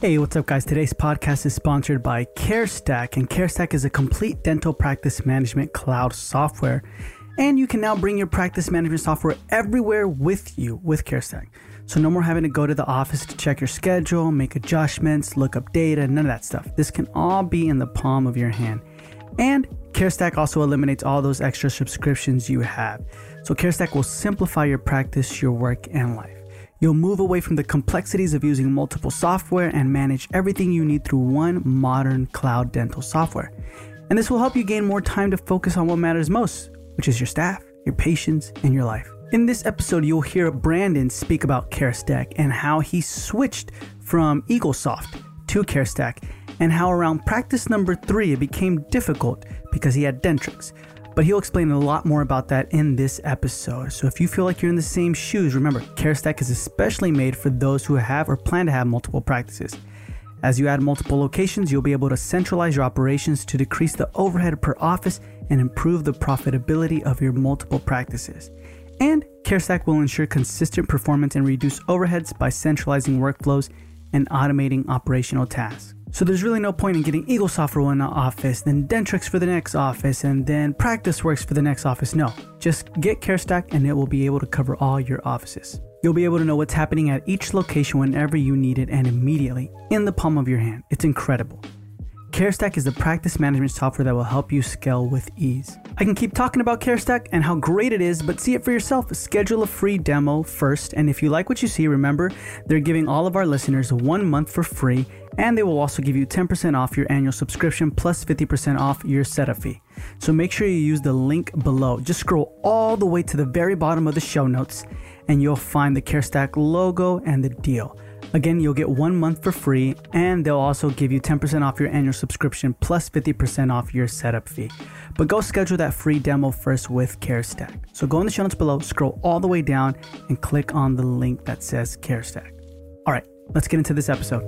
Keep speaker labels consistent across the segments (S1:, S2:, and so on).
S1: Hey, what's up, guys? Today's podcast is sponsored by CareStack, and CareStack is a complete dental practice management cloud software. And you can now bring your practice management software everywhere with you with CareStack. So, no more having to go to the office to check your schedule, make adjustments, look up data, none of that stuff. This can all be in the palm of your hand. And CareStack also eliminates all those extra subscriptions you have. So, CareStack will simplify your practice, your work, and life. You'll move away from the complexities of using multiple software and manage everything you need through one modern cloud dental software. And this will help you gain more time to focus on what matters most, which is your staff, your patients, and your life. In this episode, you'll hear Brandon speak about CareStack and how he switched from Eaglesoft to CareStack, and how around practice number three it became difficult because he had Dentrix but he'll explain a lot more about that in this episode. So if you feel like you're in the same shoes, remember, CareStack is especially made for those who have or plan to have multiple practices. As you add multiple locations, you'll be able to centralize your operations to decrease the overhead per office and improve the profitability of your multiple practices. And CareStack will ensure consistent performance and reduce overheads by centralizing workflows and automating operational tasks. So there's really no point in getting Eaglesoft for one office, then Dentrix for the next office, and then PracticeWorks for the next office. No, just get CareStack and it will be able to cover all your offices. You'll be able to know what's happening at each location whenever you need it and immediately in the palm of your hand. It's incredible. CareStack is the practice management software that will help you scale with ease. I can keep talking about CareStack and how great it is, but see it for yourself. Schedule a free demo first, and if you like what you see, remember they're giving all of our listeners one month for free, and they will also give you 10% off your annual subscription plus 50% off your setup fee. So make sure you use the link below. Just scroll all the way to the very bottom of the show notes, and you'll find the CareStack logo and the deal. Again, you'll get one month for free, and they'll also give you 10% off your annual subscription plus 50% off your setup fee. But go schedule that free demo first with CareStack. So go in the show notes below, scroll all the way down, and click on the link that says CareStack. All right, let's get into this episode.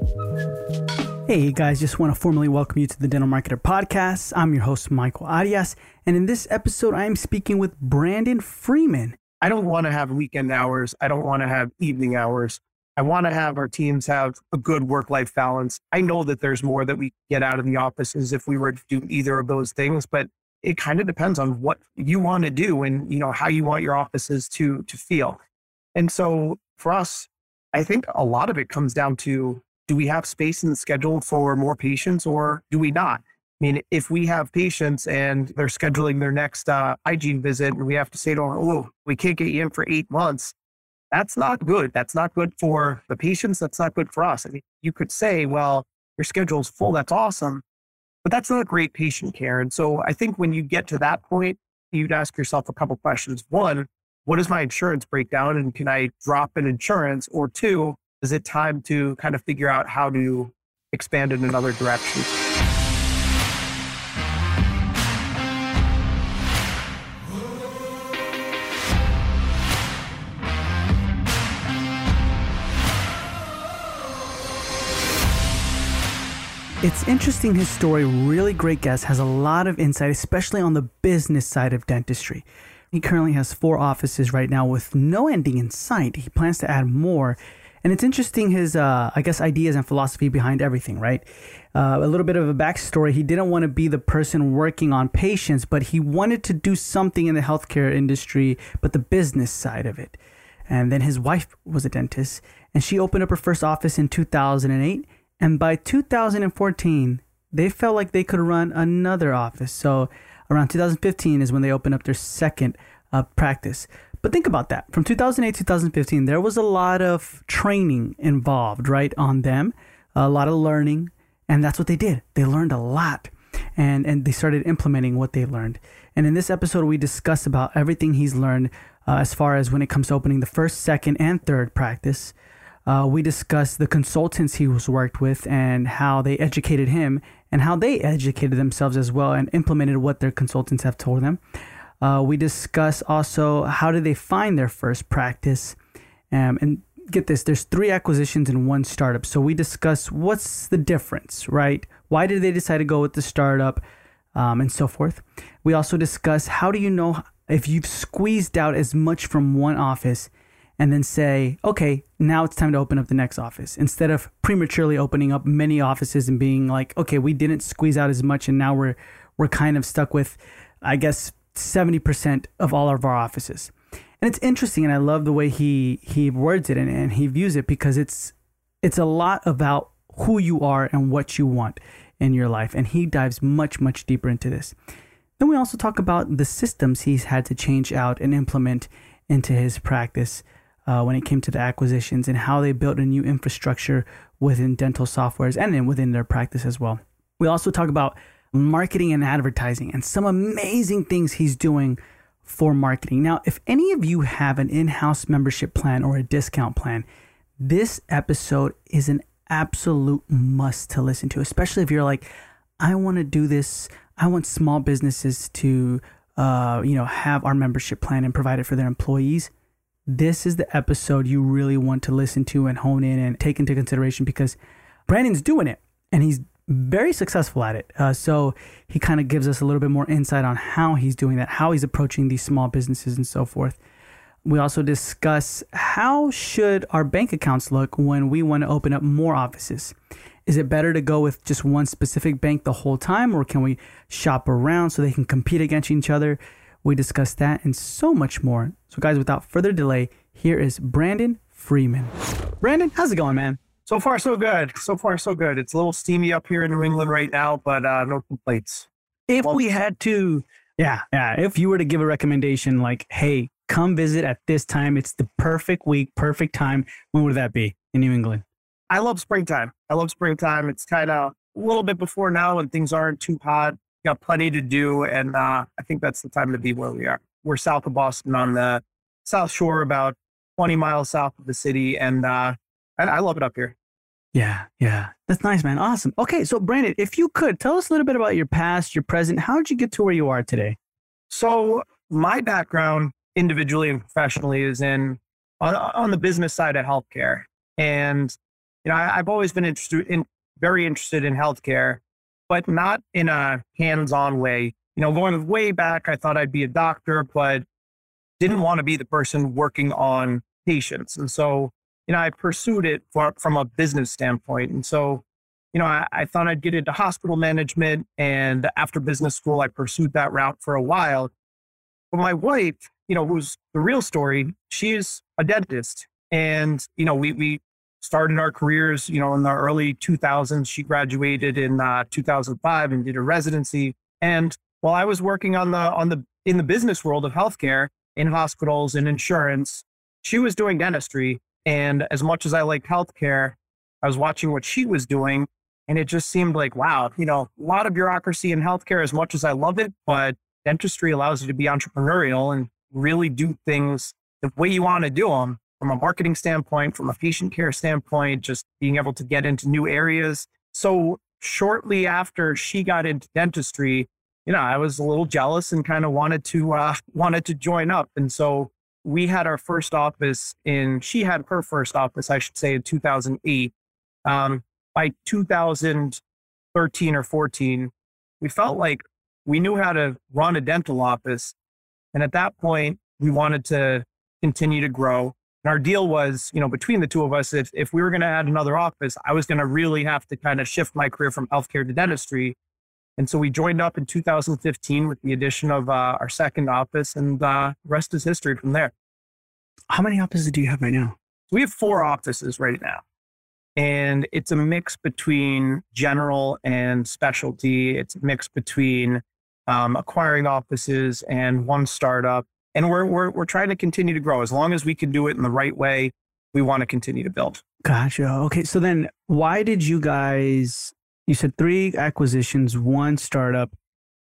S1: Hey guys, just want to formally welcome you to the Dental Marketer Podcast. I'm your host, Michael Arias, and in this episode, I am speaking with Brandon Freeman.
S2: I don't want to have weekend hours. I don't want to have evening hours. I want to have our teams have a good work life balance. I know that there's more that we get out of the offices if we were to do either of those things, but it kind of depends on what you want to do and you know how you want your offices to to feel. And so for us, I think a lot of it comes down to do we have space in the schedule for more patients or do we not? I mean, if we have patients and they're scheduling their next uh, hygiene visit and we have to say to them, oh, we can't get you in for eight months, that's not good. That's not good for the patients. That's not good for us. I mean, you could say, well, your schedule's full. That's awesome. But that's not great patient care. And so I think when you get to that point, you'd ask yourself a couple questions. One, what is my insurance breakdown? And can I drop an insurance? Or two, is it time to kind of figure out how to expand in another direction?
S1: It's interesting his story, really great guest, has a lot of insight, especially on the business side of dentistry. He currently has four offices right now with no ending in sight. He plans to add more. And it's interesting his, uh, I guess, ideas and philosophy behind everything, right? Uh, a little bit of a backstory. He didn't want to be the person working on patients, but he wanted to do something in the healthcare industry, but the business side of it. And then his wife was a dentist, and she opened up her first office in 2008 and by 2014, they felt like they could run another office. So around 2015 is when they opened up their second uh, practice. But think about that. From 2008 to 2015, there was a lot of training involved, right, on them, a lot of learning. And that's what they did. They learned a lot and, and they started implementing what they learned. And in this episode, we discuss about everything he's learned uh, as far as when it comes to opening the first, second, and third practice. Uh, we discussed the consultants he was worked with and how they educated him and how they educated themselves as well and implemented what their consultants have told them. Uh, we discuss also how did they find their first practice, um, and get this: there's three acquisitions in one startup. So we discuss what's the difference, right? Why did they decide to go with the startup, um, and so forth. We also discuss how do you know if you've squeezed out as much from one office and then say, okay, now it's time to open up the next office instead of prematurely opening up many offices and being like, okay, we didn't squeeze out as much and now we're we're kind of stuck with I guess 70% of all of our offices. And it's interesting and I love the way he he words it and, and he views it because it's it's a lot about who you are and what you want in your life and he dives much much deeper into this. Then we also talk about the systems he's had to change out and implement into his practice uh, when it came to the acquisitions and how they built a new infrastructure within dental softwares and then within their practice as well. We also talk about marketing and advertising and some amazing things he's doing for marketing. Now, if any of you have an in house membership plan or a discount plan, this episode is an absolute must to listen to, especially if you're like, I want to do this. I want small businesses to, uh, you know, have our membership plan and provide it for their employees. This is the episode you really want to listen to and hone in and take into consideration because Brandon's doing it and he's very successful at it. Uh, so he kind of gives us a little bit more insight on how he's doing that, how he's approaching these small businesses and so forth. We also discuss how should our bank accounts look when we want to open up more offices. Is it better to go with just one specific bank the whole time, or can we shop around so they can compete against each other? We discuss that and so much more. So, guys, without further delay, here is Brandon Freeman. Brandon, how's it going, man?
S2: So far, so good. So far, so good. It's a little steamy up here in New England right now, but uh, no complaints.
S1: If well, we had to, yeah, yeah, if you were to give a recommendation like, hey, come visit at this time, it's the perfect week, perfect time, when would that be in New England?
S2: I love springtime. I love springtime. It's kind of a little bit before now when things aren't too hot. Got plenty to do. And uh, I think that's the time to be where we are. We're south of Boston on the South Shore, about 20 miles south of the city. And uh, I, I love it up here.
S1: Yeah, yeah. That's nice, man. Awesome. Okay, so Brandon, if you could tell us a little bit about your past, your present. How did you get to where you are today?
S2: So, my background individually and professionally is in on, on the business side of healthcare. And you know, I, I've always been interested in very interested in healthcare, but not in a hands-on way. You know, going way back, I thought I'd be a doctor, but didn't want to be the person working on patients. And so you know, I pursued it for, from a business standpoint. And so, you know, I, I, thought I'd get into hospital management. And after business school, I pursued that route for a while. But my wife, you know, who's the real story, she's a dentist. And, you know, we, we started our careers, you know, in the early 2000s. She graduated in uh, 2005 and did a residency. And while I was working on the, on the, in the business world of healthcare in hospitals and insurance, she was doing dentistry and as much as I liked healthcare, I was watching what she was doing. And it just seemed like, wow, you know, a lot of bureaucracy in healthcare, as much as I love it, but dentistry allows you to be entrepreneurial and really do things the way you want to do them from a marketing standpoint, from a patient care standpoint, just being able to get into new areas. So shortly after she got into dentistry, you know, I was a little jealous and kind of wanted to uh, wanted to join up. And so we had our first office in, she had her first office, I should say, in 2008. Um, by 2013 or 14, we felt like we knew how to run a dental office. And at that point, we wanted to continue to grow. And our deal was, you know, between the two of us, if, if we were going to add another office, I was going to really have to kind of shift my career from healthcare to dentistry. And so we joined up in 2015 with the addition of uh, our second office, and uh, rest is history from there.
S1: How many offices do you have right now?
S2: We have four offices right now, and it's a mix between general and specialty. It's a mix between um, acquiring offices and one startup. And we're, we're, we're trying to continue to grow. As long as we can do it in the right way, we want to continue to build.
S1: Gotcha. Okay. So then why did you guys you said three acquisitions, one startup.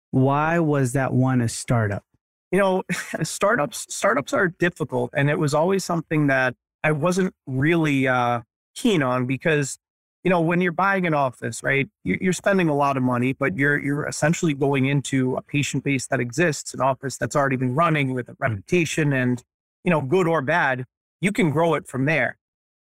S1: Why was that one a startup?
S2: You know, startups startups are difficult, and it was always something that I wasn't really uh, keen on because you know when you're buying an office, right? You're spending a lot of money, but you're you're essentially going into a patient base that exists, an office that's already been running with a hmm. reputation, and you know, good or bad, you can grow it from there.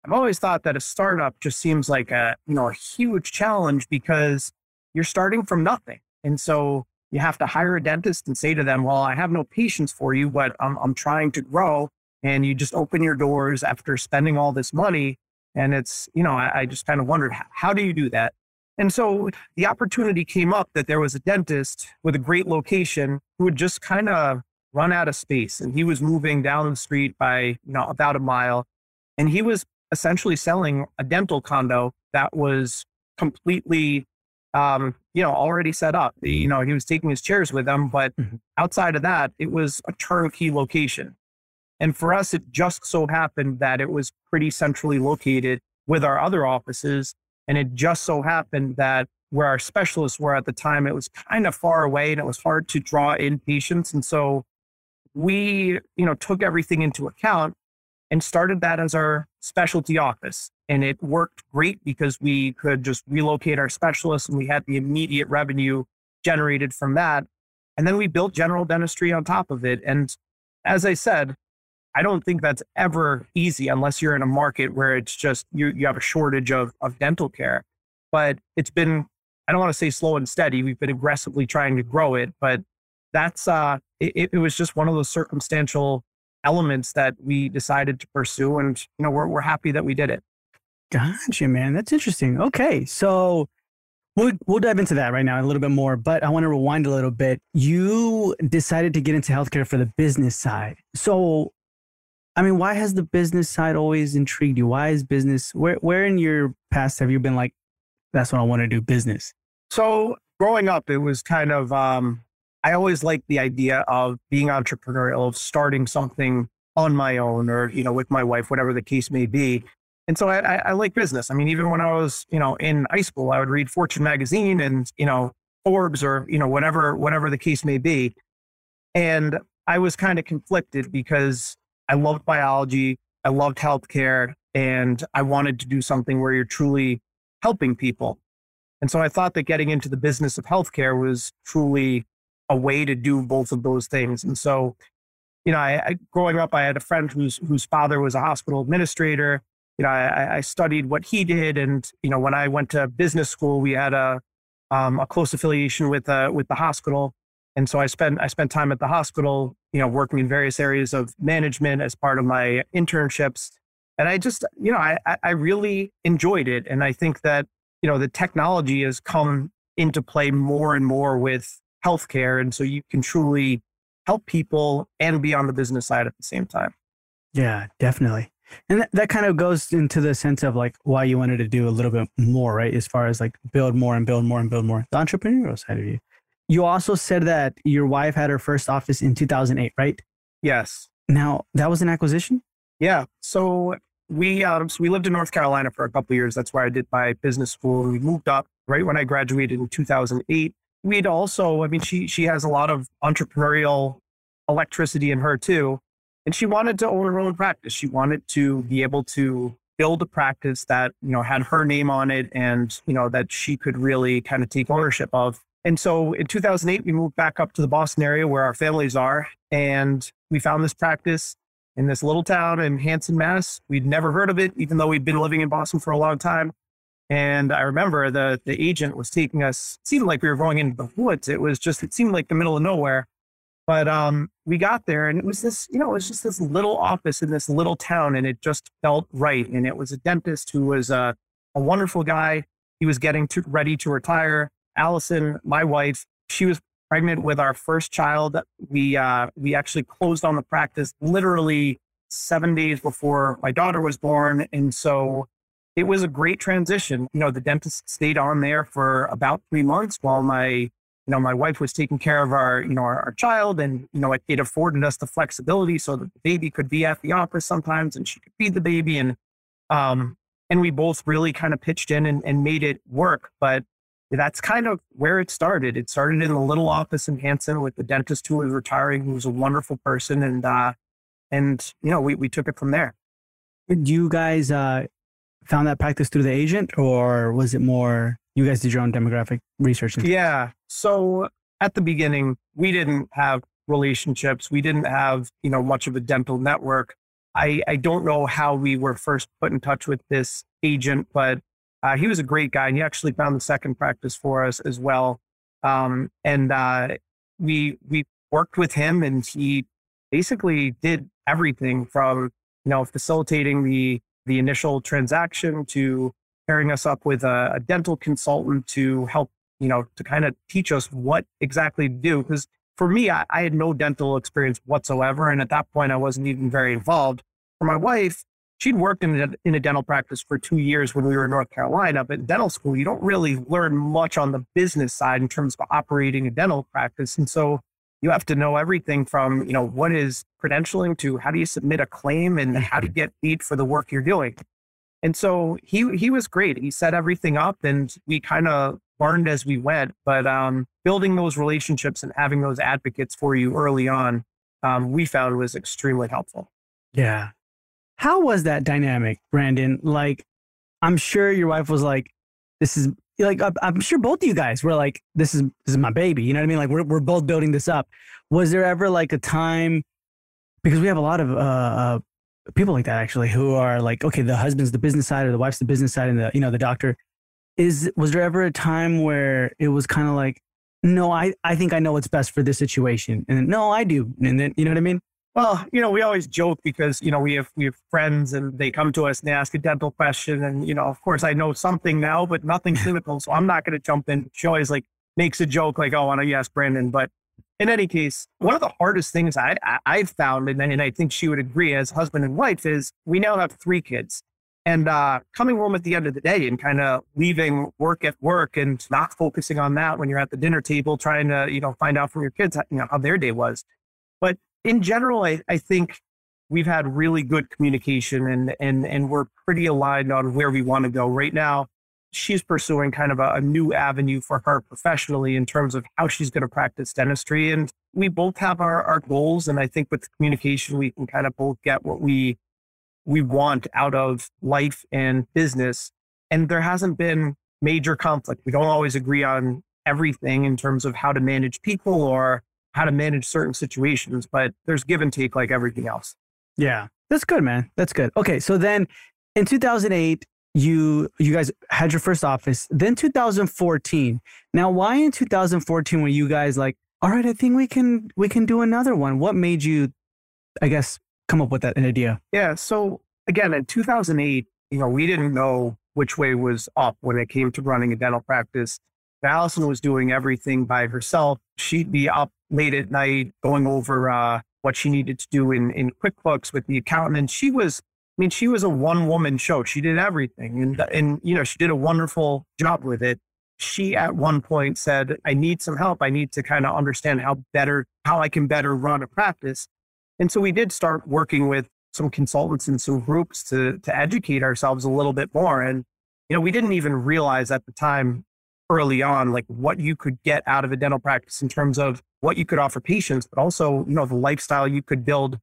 S2: I've always thought that a startup just seems like a, you know, a huge challenge because you're starting from nothing. And so you have to hire a dentist and say to them, well, I have no patients for you, but I'm, I'm trying to grow. and you just open your doors after spending all this money. And it's, you know, I, I just kind of wondered, how do you do that? And so the opportunity came up that there was a dentist with a great location who had just kind of run out of space. And he was moving down the street by, you know, about a mile. And he was essentially selling a dental condo that was completely, um, you know, already set up. You know, he was taking his chairs with him, but mm-hmm. outside of that, it was a turnkey location. And for us, it just so happened that it was pretty centrally located with our other offices. And it just so happened that where our specialists were at the time, it was kind of far away and it was hard to draw in patients. And so we, you know, took everything into account and started that as our specialty office. And it worked great because we could just relocate our specialists and we had the immediate revenue generated from that. And then we built general dentistry on top of it. And as I said, I don't think that's ever easy unless you're in a market where it's just you, you have a shortage of, of dental care. But it's been, I don't want to say slow and steady. We've been aggressively trying to grow it, but that's, uh, it, it was just one of those circumstantial elements that we decided to pursue. And, you know, we're, we're happy that we did it.
S1: Gotcha, man. That's interesting. Okay. So we'll, we'll dive into that right now a little bit more, but I want to rewind a little bit. You decided to get into healthcare for the business side. So I mean, why has the business side always intrigued you? Why is business where where in your past have you been like, that's what I want to do, business?
S2: So growing up, it was kind of um, I always liked the idea of being entrepreneurial, of starting something on my own or, you know, with my wife, whatever the case may be. And so I, I, I like business. I mean, even when I was, you know, in high school, I would read Fortune magazine and, you know, Forbes or, you know, whatever, whatever the case may be. And I was kind of conflicted because I loved biology, I loved healthcare, and I wanted to do something where you're truly helping people. And so I thought that getting into the business of healthcare was truly a way to do both of those things. And so, you know, I, I growing up, I had a friend whose whose father was a hospital administrator. You know, I, I studied what he did, and you know, when I went to business school, we had a um, a close affiliation with uh, with the hospital. And so I spent I spent time at the hospital, you know, working in various areas of management as part of my internships. And I just, you know, I I really enjoyed it. And I think that, you know, the technology has come into play more and more with healthcare. And so you can truly help people and be on the business side at the same time.
S1: Yeah, definitely. And that, that kind of goes into the sense of like why you wanted to do a little bit more, right? As far as like build more and build more and build more, the entrepreneurial side of you. You also said that your wife had her first office in 2008, right?
S2: Yes.
S1: Now, that was an acquisition?
S2: Yeah. So we um, so we lived in North Carolina for a couple years. That's where I did my business school. We moved up right when I graduated in 2008. We'd also, I mean, she she has a lot of entrepreneurial electricity in her too, and she wanted to own her own practice. She wanted to be able to build a practice that you know had her name on it, and you know that she could really kind of take ownership of. And so in 2008, we moved back up to the Boston area where our families are. And we found this practice in this little town in Hanson, Mass. We'd never heard of it, even though we'd been living in Boston for a long time. And I remember the, the agent was taking us, seemed like we were going into the woods. It was just, it seemed like the middle of nowhere. But um, we got there and it was this, you know, it was just this little office in this little town and it just felt right. And it was a dentist who was a, a wonderful guy. He was getting to, ready to retire. Allison, my wife, she was pregnant with our first child. We uh, we actually closed on the practice literally seven days before my daughter was born, and so it was a great transition. You know, the dentist stayed on there for about three months while my you know my wife was taking care of our you know our, our child, and you know it, it afforded us the flexibility so that the baby could be at the office sometimes, and she could feed the baby, and um and we both really kind of pitched in and, and made it work. But that's kind of where it started. It started in a little office in Hanson with the dentist who was retiring, who was a wonderful person, and uh, and you know we we took it from there.
S1: Did you guys uh, found that practice through the agent, or was it more you guys did your own demographic research?
S2: Yeah. So at the beginning, we didn't have relationships. We didn't have you know much of a dental network. I I don't know how we were first put in touch with this agent, but uh, he was a great guy, and he actually found the second practice for us as well. Um, and uh, we we worked with him, and he basically did everything from, you know, facilitating the the initial transaction to pairing us up with a, a dental consultant to help, you know, to kind of teach us what exactly to do. Because for me, I, I had no dental experience whatsoever. And at that point, I wasn't even very involved. For my wife, she'd worked in a, in a dental practice for two years when we were in North Carolina. But in dental school, you don't really learn much on the business side in terms of operating a dental practice. And so you have to know everything from, you know, what is credentialing to how do you submit a claim and how to get paid for the work you're doing. And so he he was great. He set everything up and we kind of learned as we went. But um, building those relationships and having those advocates for you early on, um, we found was extremely helpful.
S1: Yeah. How was that dynamic, Brandon? Like, I'm sure your wife was like, "This is like I'm sure both of you guys were like, "This is this is my baby." You know what I mean? Like we're we're both building this up. Was there ever like a time? Because we have a lot of uh, uh, people like that actually who are like, okay, the husband's the business side or the wife's the business side, and the you know the doctor. Is was there ever a time where it was kind of like, no, I I think I know what's best for this situation, and no, I do, and then you know what I mean?
S2: Well, you know, we always joke because you know we have we have friends and they come to us and they ask a dental question, and you know, of course, I know something now, but nothing clinical, so I'm not going to jump in. She always like makes a joke like, "Oh, I know you ask Brandon?" But in any case, one of the hardest things I, I have found, and, and I think she would agree as husband and wife, is we now have three kids, and uh, coming home at the end of the day and kind of leaving work at work and not focusing on that when you're at the dinner table trying to you know find out from your kids you know how their day was. In general, I, I think we've had really good communication and and and we're pretty aligned on where we want to go right now. She's pursuing kind of a, a new avenue for her professionally in terms of how she's going to practice dentistry. And we both have our, our goals. And I think with communication, we can kind of both get what we we want out of life and business. And there hasn't been major conflict. We don't always agree on everything in terms of how to manage people or how to manage certain situations, but there's give and take like everything else.
S1: Yeah. That's good, man. That's good. Okay. So then in 2008, you you guys had your first office. Then 2014. Now, why in 2014 were you guys like, all right, I think we can we can do another one? What made you, I guess, come up with that idea?
S2: Yeah. So again, in 2008, you know, we didn't know which way was up when it came to running a dental practice. Allison was doing everything by herself. She'd be up late at night going over uh, what she needed to do in, in QuickBooks with the accountant. And she was, I mean, she was a one woman show. She did everything. And, and, you know, she did a wonderful job with it. She at one point said, I need some help. I need to kind of understand how better, how I can better run a practice. And so we did start working with some consultants and some groups to, to educate ourselves a little bit more. And, you know, we didn't even realize at the time early on, like what you could get out of a dental practice in terms of what you could offer patients, but also, you know, the lifestyle you could build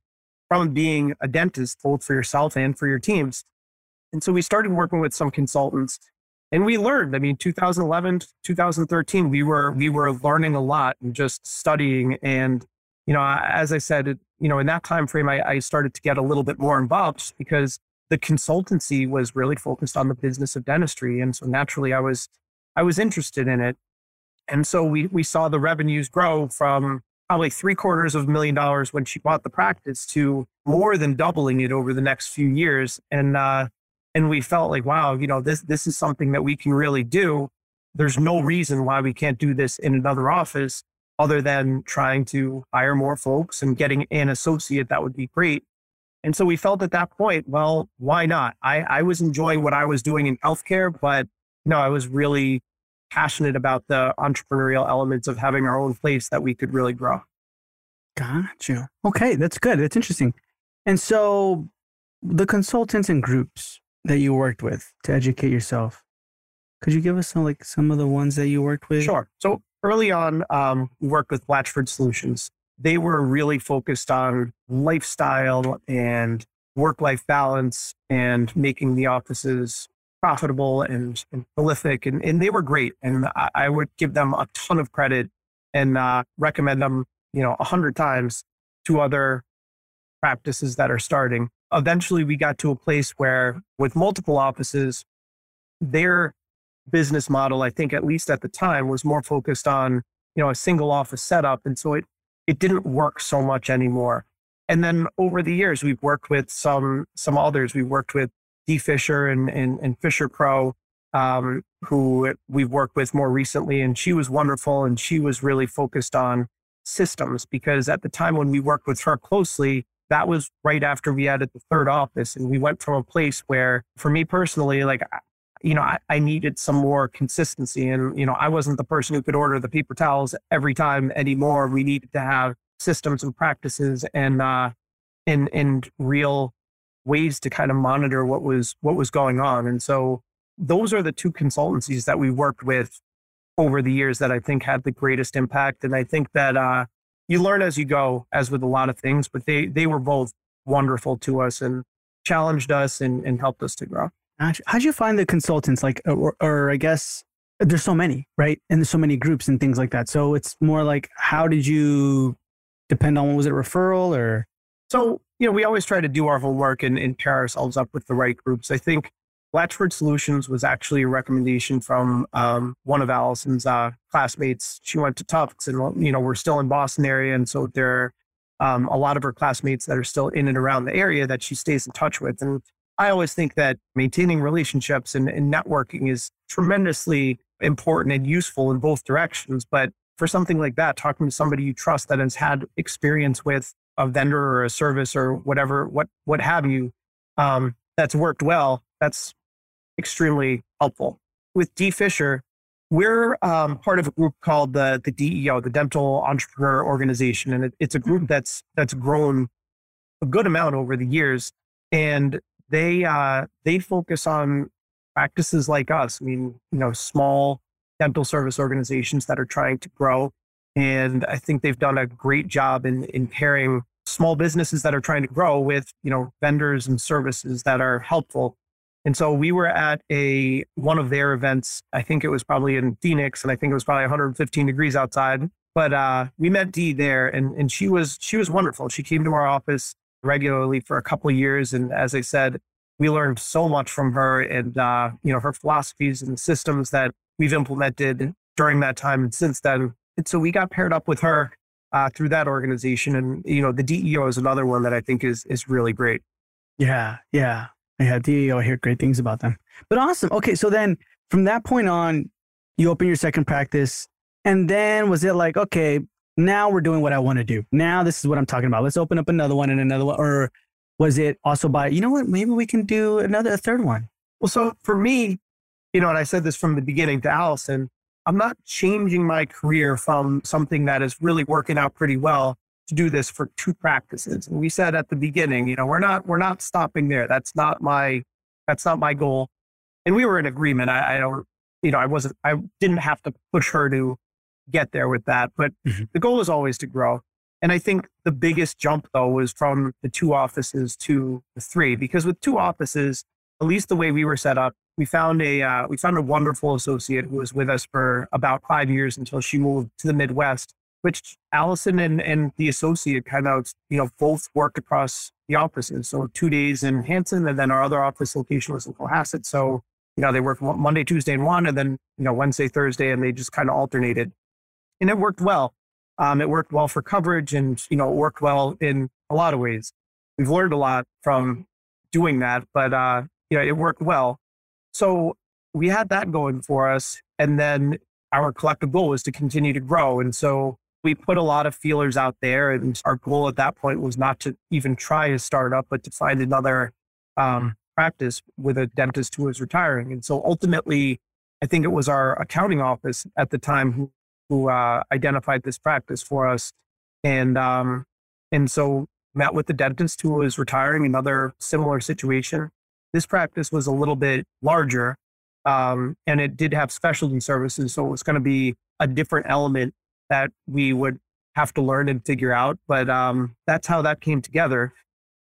S2: from being a dentist, both for yourself and for your teams. And so we started working with some consultants and we learned, I mean, 2011, 2013, we were, we were learning a lot and just studying. And, you know, as I said, you know, in that time frame, I, I started to get a little bit more involved because the consultancy was really focused on the business of dentistry. And so naturally I was, I was interested in it. And so we, we saw the revenues grow from probably three quarters of a million dollars when she bought the practice to more than doubling it over the next few years. And, uh, and we felt like, wow, you know, this, this is something that we can really do. There's no reason why we can't do this in another office other than trying to hire more folks and getting an associate that would be great. And so we felt at that point, well, why not? I, I was enjoying what I was doing in healthcare, but no, I was really passionate about the entrepreneurial elements of having our own place that we could really grow.
S1: Got you. Okay, that's good. That's interesting. And so the consultants and groups that you worked with to educate yourself, could you give us some like some of the ones that you worked with?
S2: Sure. So early on, um, we worked with Blatchford Solutions. They were really focused on lifestyle and work-life balance and making the offices profitable and, and prolific, and, and, they were great. And I, I, would give them a ton of credit and uh, recommend them, you know, a hundred times to other practices that are starting. Eventually, we got to a place where, with multiple offices, their business model, I think, at least at the time, was more focused on, you know, a single office setup, and so it it didn't work so much anymore. And then over the years, we've worked with some some others. We've worked with Dee Fisher and and, and Fisher Pro, um, who we've worked with more recently, and she was wonderful, and she was really focused on systems because at the time when we worked with her closely, that was right after we added the third office, and we went from a place where, for me personally, like you know, I, I, needed some more consistency. And, you know, I wasn't the person who could order the paper towels every time anymore. We needed to have systems and practices and, uh, and, and real ways to kind of monitor what was, what was going on. And so those are the two consultancies that we worked with over the years that I think had the greatest impact. And I think that, uh, you learn as you go, as with a lot of things, but they, they were both wonderful to us and challenged us and, and helped us to grow.
S1: How'd you find the consultants? Like, or, or I guess there's so many, right? And there's so many groups and things like that. So it's more like, how did you depend on was it referral or?
S2: So, you know, we always try to do our homework and, and pair ourselves up with the right groups. I think Blatchford Solutions was actually a recommendation from um, one of Allison's uh, classmates. She went to Tufts and, you know, we're still in Boston area. And so there are um, a lot of her classmates that are still in and around the area that she stays in touch with. And I always think that maintaining relationships and, and networking is tremendously important and useful in both directions. But for something like that, talking to somebody you trust that has had experience with a vendor or a service or whatever, what what have you, um, that's worked well, that's extremely helpful. With Dee Fisher, we're um, part of a group called the the DEO, the Dental Entrepreneur Organization, and it, it's a group that's that's grown a good amount over the years. And they uh, they focus on practices like us. I mean, you know, small dental service organizations that are trying to grow, and I think they've done a great job in in pairing small businesses that are trying to grow with you know vendors and services that are helpful. And so we were at a one of their events. I think it was probably in Phoenix, and I think it was probably 115 degrees outside. But uh, we met Dee there, and and she was she was wonderful. She came to our office regularly for a couple years. And as I said, we learned so much from her and, uh, you know, her philosophies and systems that we've implemented during that time and since then. And so we got paired up with her uh, through that organization. And, you know, the DEO is another one that I think is, is really great.
S1: Yeah. Yeah. Yeah. DEO, I hear great things about them. But awesome. Okay. So then from that point on, you open your second practice. And then was it like, okay, now we're doing what I want to do. Now this is what I'm talking about. Let's open up another one and another one. Or was it also by, you know what, maybe we can do another, a third one?
S2: Well, so for me, you know, and I said this from the beginning to Allison, I'm not changing my career from something that is really working out pretty well to do this for two practices. And we said at the beginning, you know, we're not, we're not stopping there. That's not my, that's not my goal. And we were in agreement. I, I don't, you know, I wasn't, I didn't have to push her to get there with that. But mm-hmm. the goal is always to grow. And I think the biggest jump, though, was from the two offices to the three, because with two offices, at least the way we were set up, we found a uh, we found a wonderful associate who was with us for about five years until she moved to the Midwest. Which Allison and, and the associate kind of you know both worked across the offices. So two days in Hanson, and then our other office location was in Cohasset. So you know they worked Monday, Tuesday, and one, and then you know Wednesday, Thursday, and they just kind of alternated and it worked well. Um, it worked well for coverage, and you know, it worked well in a lot of ways. We've learned a lot from doing that, but uh, you know, it worked well. So we had that going for us, and then our collective goal was to continue to grow. And so we put a lot of feelers out there, and our goal at that point was not to even try a startup, but to find another um, practice with a dentist who was retiring. And so ultimately, I think it was our accounting office at the time who who uh, identified this practice for us. And, um, and so met with the dentist who was retiring, another similar situation. This practice was a little bit larger um, and it did have specialty services. So it was going to be a different element that we would have to learn and figure out. But um, that's how that came together.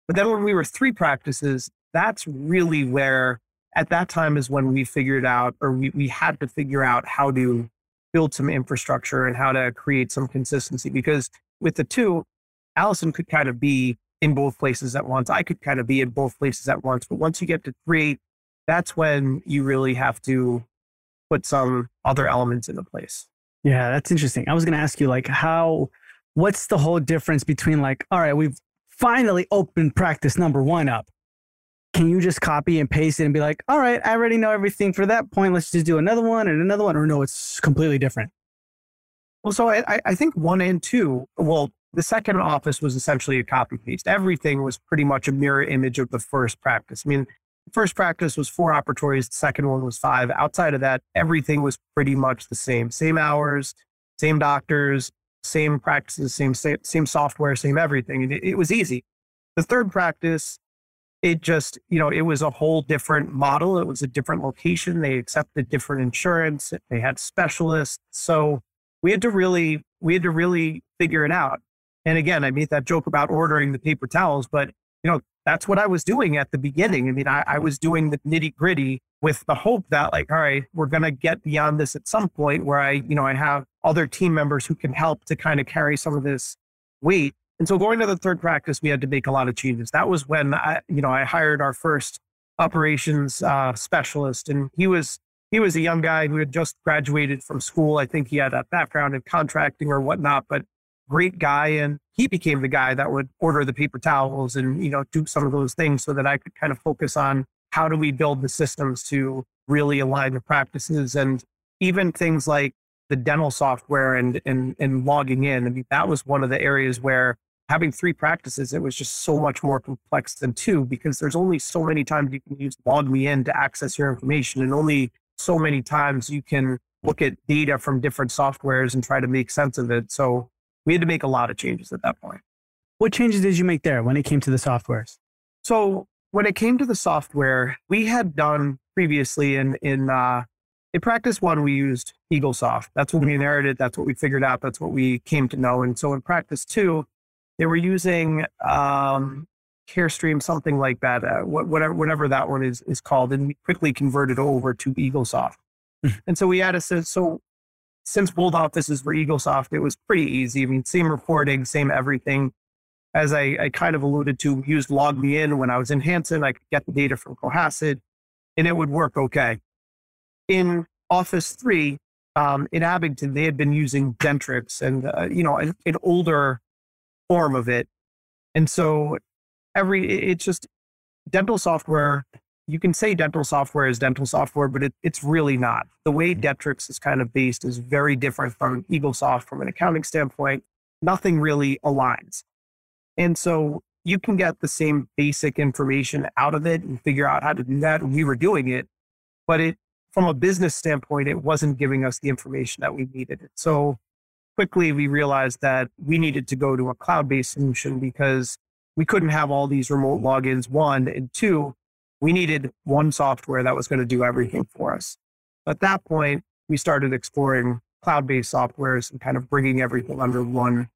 S2: But then when we were three practices, that's really where, at that time, is when we figured out, or we, we had to figure out how to build some infrastructure and how to create some consistency. Because with the two, Allison could kind of be in both places at once. I could kind of be in both places at once. But once you get to three, that's when you really have to put some other elements into place.
S1: Yeah, that's interesting. I was going to ask you, like, how, what's the whole difference between, like, all right, we've finally opened practice number one up. Can you just copy and paste it and be like, all right, I already know everything for that point. Let's just do another one and another one? Or no, it's completely different?
S2: Well, so I, I think one and two, well, the second office was essentially a copy paste. Everything was pretty much a mirror image of the first practice. I mean, the first practice was four operatories, the second one was five. Outside of that, everything was pretty much the same. Same hours, same doctors, same practices, same same software, same everything. And it, it was easy. The third practice, it just, you know, it was a whole different model. It was a different location. They accepted different insurance. They had specialists. So we had to really, we had to really figure it out. And again, I made that joke about ordering the paper towels, but you know, that's what I was doing at the beginning. I mean, I, I was doing the nitty gritty with the hope that like, all right, we're going to get beyond this at some point where I, you know, I have other team members who can help to kind of carry some of this weight. And so going to the third practice, we had to make a lot of changes. That was when I, you know, I hired our first operations uh, specialist and he was, he was a young guy who had just graduated from school. I think he had a background in contracting or whatnot, but great guy. And he became the guy that would order the paper towels and, you know, do some of those things so that I could kind of focus on how do we build the systems to really align the practices and even things like the dental software and, and, and logging in. I mean, that was one of the areas where having three practices, it was just so much more complex than two because there's only so many times you can use LogMeIn to access your information and only so many times you can look at data from different softwares and try to make sense of it. So we had to make a lot of changes at that point.
S1: What changes did you make there when it came to the softwares?
S2: So when it came to the software, we had done previously in in uh, in practice one, we used EagleSoft. That's what we mm-hmm. inherited. That's what we figured out. That's what we came to know. And so in practice two, they were using um, CareStream, something like that, uh, whatever whatever that one is is called, and we quickly converted over to EagleSoft. Mm-hmm. and so we had a so since both offices were EagleSoft, it was pretty easy. I mean, same reporting, same everything. As I, I kind of alluded to, used LogMeIn when I was in Hanson. I could get the data from Cohasset and it would work okay. In Office 3, um, in Abington, they had been using Dentrix and, uh, you know, an, an older form of it. And so every, it's just dental software you can say dental software is dental software, but it, it's really not. The way. Dentrix is kind of based is very different from EagleSoft from an accounting standpoint. Nothing really aligns. And so you can get the same basic information out of it and figure out how to do that. We were doing it, but it, from a business standpoint, it wasn't giving us the information that we needed. So quickly we realized that we needed to go to a cloud based solution because we couldn't have all these remote logins, one, and two, we needed one software that was going to do everything for us. At that point, we started exploring cloud based softwares and kind of bringing everything under one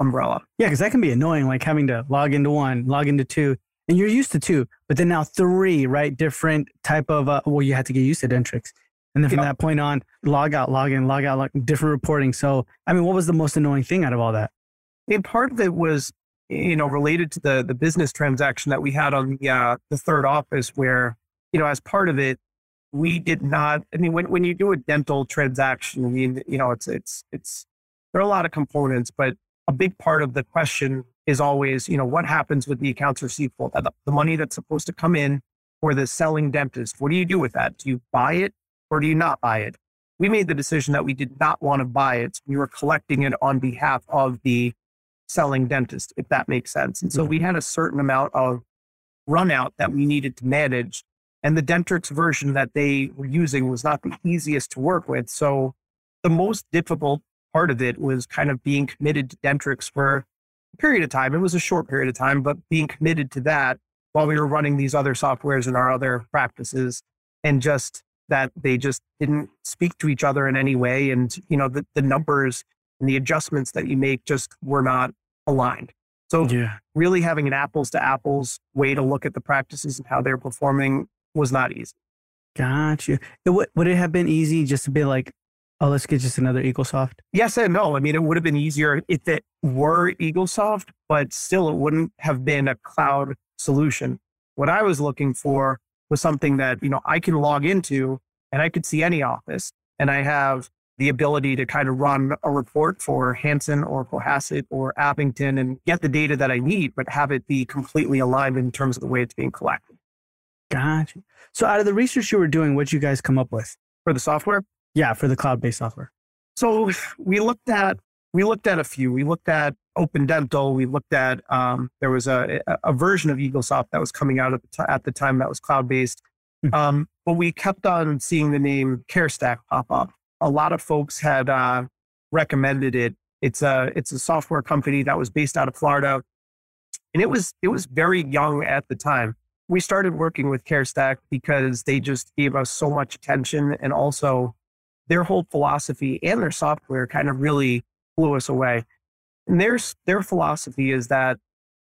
S2: umbrella.
S1: Yeah, because that can be annoying, like having to log into one, log into two, and you're used to two, but then now three, right? Different type of, uh, well, you had to get used to Dentrix. And then from that point on, log out, log in, log out, log, different reporting. So, I mean, what was the most annoying thing out of all that?
S2: And part of it was you know, related to the the business transaction that we had on the uh, the third office, where you know, as part of it, we did not. I mean, when when you do a dental transaction, I mean, you know, it's it's it's there are a lot of components, but a big part of the question is always, you know, what happens with the accounts receivable, the, the money that's supposed to come in for the selling dentist. What do you do with that? Do you buy it or do you not buy it? We made the decision that we did not want to buy it. We were collecting it on behalf of the selling dentist, if that makes sense. And so mm-hmm. we had a certain amount of run out that we needed to manage. And the Dentrix version that they were using was not the easiest to work with. So the most difficult part of it was kind of being committed to Dentrix for a period of time. It was a short period of time, but being committed to that while we were running these other softwares and our other practices and just that they just didn't speak to each other in any way. And, you know, the, the numbers and the adjustments that you make just were not aligned. So yeah. really having an apples to apples way to look at the practices and how they're performing was not easy.
S1: Gotcha. It would, would it have been easy just to be like, oh, let's get just another EagleSoft?
S2: Yes and no. I mean, it would have been easier if it were EagleSoft, but still it wouldn't have been a cloud solution. What I was looking for was something that, you know, I can log into and I could see any office and I have the ability to kind of run a report for Hanson or Cohasset or Abington and get the data that I need, but have it be completely aligned in terms of the way it's being collected.
S1: Gotcha. So out of the research you were doing, what you guys come up with
S2: for the software?
S1: Yeah, for the cloud-based software.
S2: So we looked at we looked at a few. We looked at Open Dental. We looked at um, there was a, a version of Eaglesoft that was coming out at the, t- at the time that was cloud based. Mm-hmm. Um, but we kept on seeing the name CareStack pop up. A lot of folks had uh, recommended it. It's a it's a software company that was based out of Florida, and it was it was very young at the time. We started working with CareStack because they just gave us so much attention, and also their whole philosophy and their software kind of really blew us away. And their their philosophy is that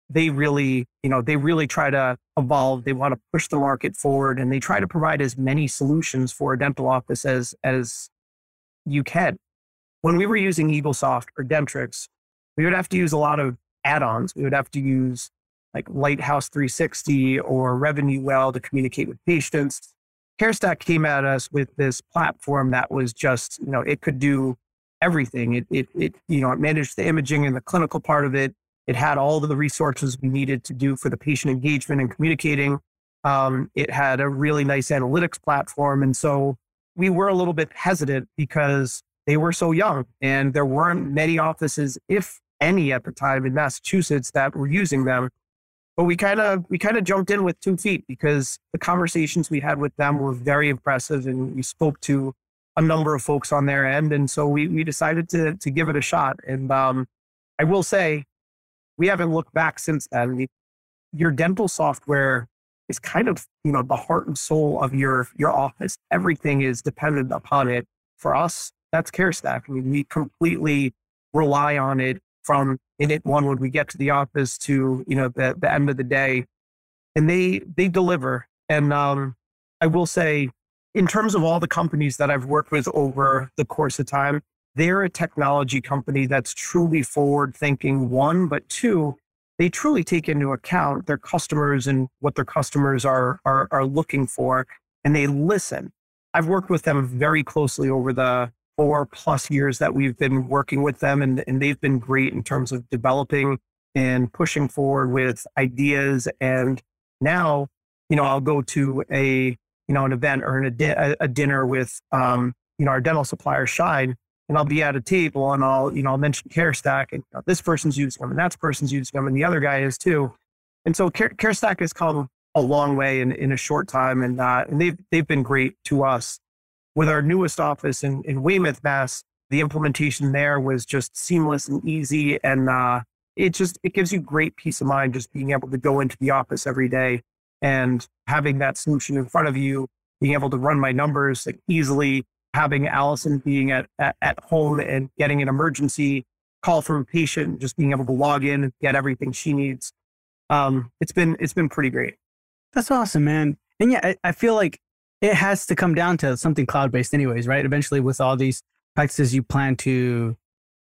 S2: they really, you know, they really try to evolve. They want to push the market forward, and they try to provide as many solutions for a dental office as as you can. When we were using Eaglesoft or Dentrix, we would have to use a lot of add-ons. We would have to use like Lighthouse 360 or RevenueWell to communicate with patients. CareStack came at us with this platform that was just, you know, it could do everything. It, it, it, you know, it managed the imaging and the clinical part of it. It had all of the resources we needed to do for the patient engagement and communicating. Um, it had a really nice analytics platform. And so we were a little bit hesitant because they were so young and there weren't many offices, if any at the time in Massachusetts that were using them. But we kind of we kind of jumped in with two feet because the conversations we had with them were very impressive and we spoke to a number of folks on their end. And so we, we decided to, to give it a shot. And um, I will say, we haven't looked back since then. Your dental software is kind of, you know, the heart and soul of your, your office. Everything is dependent upon it. For us, that's CareStack. I mean, we completely rely on it from minute one when we get to the office to, you know, the, the end of the day. And they, they deliver. And um, I will say, in terms of all the companies that I've worked with over the course of time, they're a technology company that's truly forward thinking, one, but two, they truly take into account their customers and what their customers are, are, are looking for, and they listen. I've worked with them very closely over the four plus years that we've been working with them, and, and they've been great in terms of developing and pushing forward with ideas. And now, you know, I'll go to a you know, an event or a, di- a dinner with, um, you know, our dental supplier Schein, and I'll be at a table and I'll, you know, I'll mention CareStack and you know, this person's using them and that person's using them and the other guy is too. And so Care, CareStack has come a long way in, in a short time and, uh, and they've, they've been great to us. With our newest office in, in Weymouth, Mass, the implementation there was just seamless and easy. And uh, it just, it gives you great peace of mind just being able to go into the office every day and having that solution in front of you, being able to run my numbers easily, having Allison being at, at, at home and getting an emergency call from a patient, just being able to log in and get everything she needs. Um, it's been it's been pretty great.
S1: That's awesome, man. And yeah, I, I feel like it has to come down to something cloud based, anyways, right? Eventually, with all these practices you plan to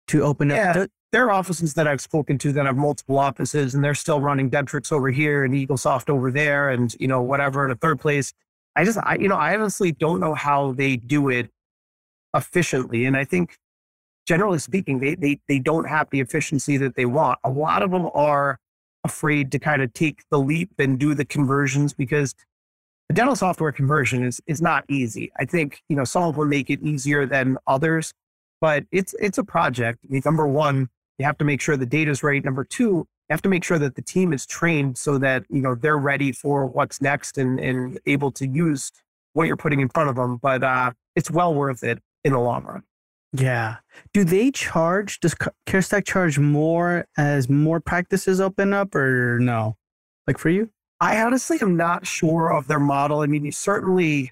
S1: to open
S2: yeah. up there are offices that I've spoken to that have multiple offices and they're still running Dentrix over here and Eaglesoft over there and, you know, whatever in a third place. I just, I, you know, I honestly don't know how they do it efficiently. And I think generally speaking, they, they, they don't have the efficiency that they want. A lot of them are afraid to kind of take the leap and do the conversions because the dental software conversion is, is not easy. I think, you know, some of them make it easier than others, but it's, it's a project. I mean, number one, you have to make sure the data is right. Number two, you have to make sure that the team is trained so that you know they're ready for what's next and, and able to use what you're putting in front of them. But uh, it's well worth it in the long run.
S1: Yeah. Do they charge? Does CareStack charge more as more practices open up, or no? Like for you?
S2: I honestly am not sure of their model. I mean, you certainly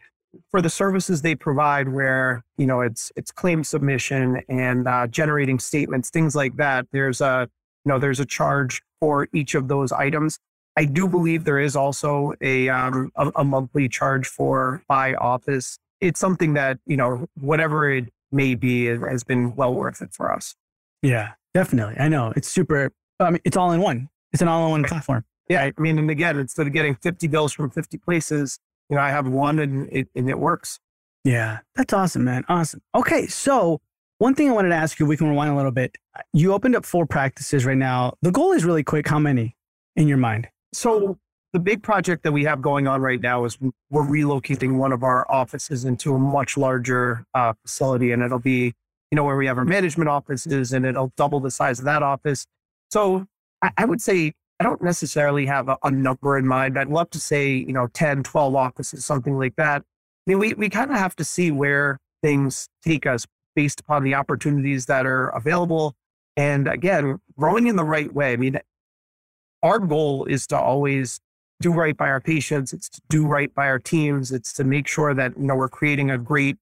S2: for the services they provide where you know it's it's claim submission and uh, generating statements things like that there's a you know there's a charge for each of those items. I do believe there is also a um, a, a monthly charge for by office. It's something that you know whatever it may be has been well worth it for us.
S1: Yeah definitely. I know. It's super i mean it's all in one. It's an all-in-one platform
S2: yeah i mean and again instead of getting 50 bills from 50 places you know, I have one and it, and it works.
S1: Yeah, that's awesome, man. Awesome. Okay, so one thing I wanted to ask you, we can rewind a little bit. You opened up four practices right now. The goal is really quick. How many in your mind?
S2: So the big project that we have going on right now is we're relocating one of our offices into a much larger uh, facility, and it'll be, you know, where we have our management offices, and it'll double the size of that office. So I, I would say I don't necessarily have a, a, number in mind. I'd love to say, you know, 10, 12 offices, something like that. I mean, we, we kind of have to see where things take us based upon the opportunities that are available. And again, growing in the right way. I mean, our goal is to always do right by our patients. It's to do right by our teams. It's to make sure that, you know, we're creating a great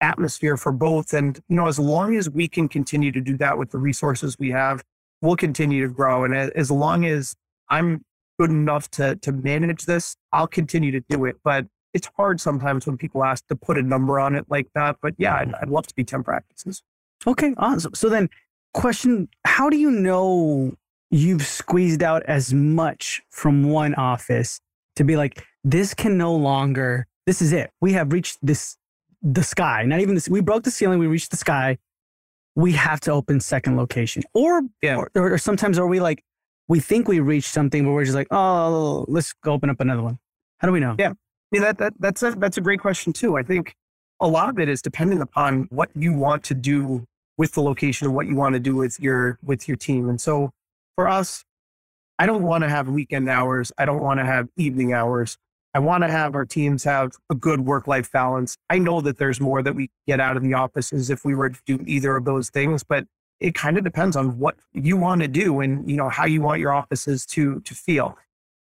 S2: atmosphere for both. And, you know, as long as we can continue to do that with the resources we have, we'll continue to grow. And as long as I'm good enough to, to manage this, I'll continue to do it. But it's hard sometimes when people ask to put a number on it like that. But yeah, I'd, I'd love to be 10 practices.
S1: Okay, awesome. So then, question How do you know you've squeezed out as much from one office to be like, this can no longer, this is it. We have reached this, the sky. Not even this, we broke the ceiling, we reached the sky. We have to open second location. Or, yeah. or, or sometimes are we like, we think we reached something, but we're just like, oh, let's go open up another one. How do we know?
S2: Yeah. Yeah, that, that, that's, a, that's a great question, too. I think a lot of it is dependent upon what you want to do with the location and what you want to do with your with your team. And so for us, I don't want to have weekend hours. I don't want to have evening hours. I want to have our teams have a good work life balance. I know that there's more that we get out of the offices if we were to do either of those things, but it kind of depends on what you want to do and you know how you want your offices to to feel.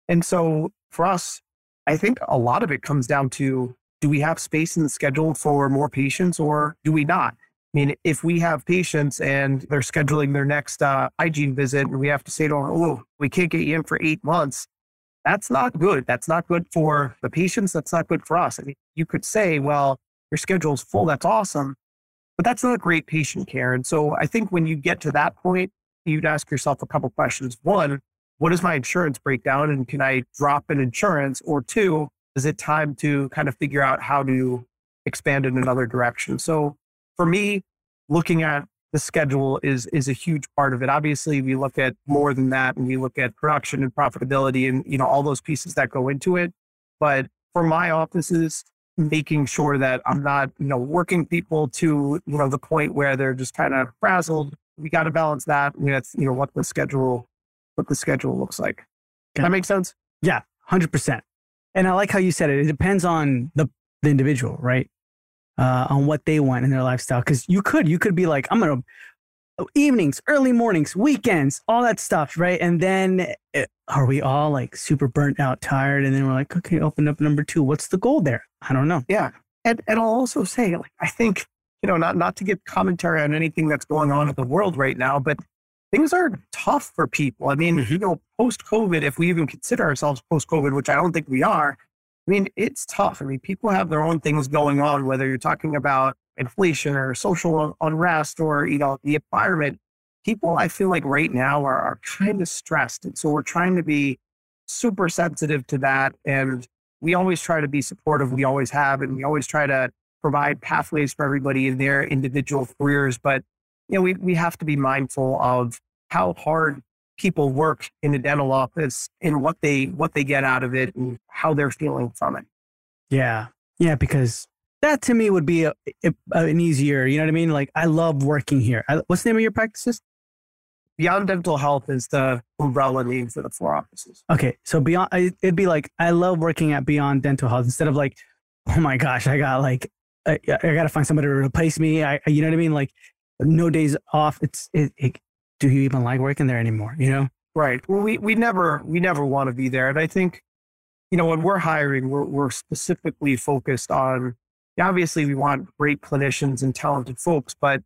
S2: And so for us, I think a lot of it comes down to do we have space in the schedule for more patients or do we not? I mean, if we have patients and they're scheduling their next uh, hygiene visit and we have to say to them, oh, we can't get you in for eight months, that's not good. That's not good for the patients. That's not good for us. I mean, you could say, well, your schedule's full. That's awesome. But that's not great patient care. And so I think when you get to that point, you'd ask yourself a couple questions. One, what is my insurance breakdown and can I drop an insurance? Or two, is it time to kind of figure out how to expand in another direction? So for me, looking at the schedule is is a huge part of it. Obviously, we look at more than that and we look at production and profitability and you know all those pieces that go into it. But for my offices, making sure that I'm not, you know, working people to, you know, the point where they're just kind of frazzled. We got to balance that with, you know, what the schedule what the schedule looks like. Does that make sense?
S1: Yeah, 100%. And I like how you said it. It depends on the, the individual, right? Uh, on what they want in their lifestyle. Cause you could, you could be like, I'm going to evenings, early mornings, weekends, all that stuff, right? And then it, eh, are we all like super burnt out, tired? And then we're like, okay, open up number two. What's the goal there? I don't know.
S2: Yeah. And, and I'll also say, like, I think, you know, not, not to give commentary on anything that's going on in the world right now, but things are tough for people. I mean, mm-hmm. you know, post COVID, if we even consider ourselves post COVID, which I don't think we are, I mean, it's tough. I mean, people have their own things going on, whether you're talking about inflation or social unrest or, you know, the environment. People, I feel like right now are, are kind of stressed. And so we're trying to be super sensitive to that. And we always try to be supportive. We always have, and we always try to provide pathways for everybody in their individual careers. But you know, we, we have to be mindful of how hard people work in the dental office and what they what they get out of it and how they're feeling from it.
S1: Yeah. Yeah, because that to me would be a, a, an easier, you know what I mean? Like I love working here. I, what's the name of your practices?
S2: Beyond Dental Health is the umbrella name for the four offices.
S1: Okay, so beyond I, it'd be like I love working at Beyond Dental Health instead of like, oh my gosh, I got like I, I got to find somebody to replace me. I, you know what I mean? Like no days off. It's it, it, do you even like working there anymore? You know?
S2: Right. Well, we we never we never want to be there, and I think you know when we're hiring, we're we're specifically focused on. Obviously, we want great clinicians and talented folks, but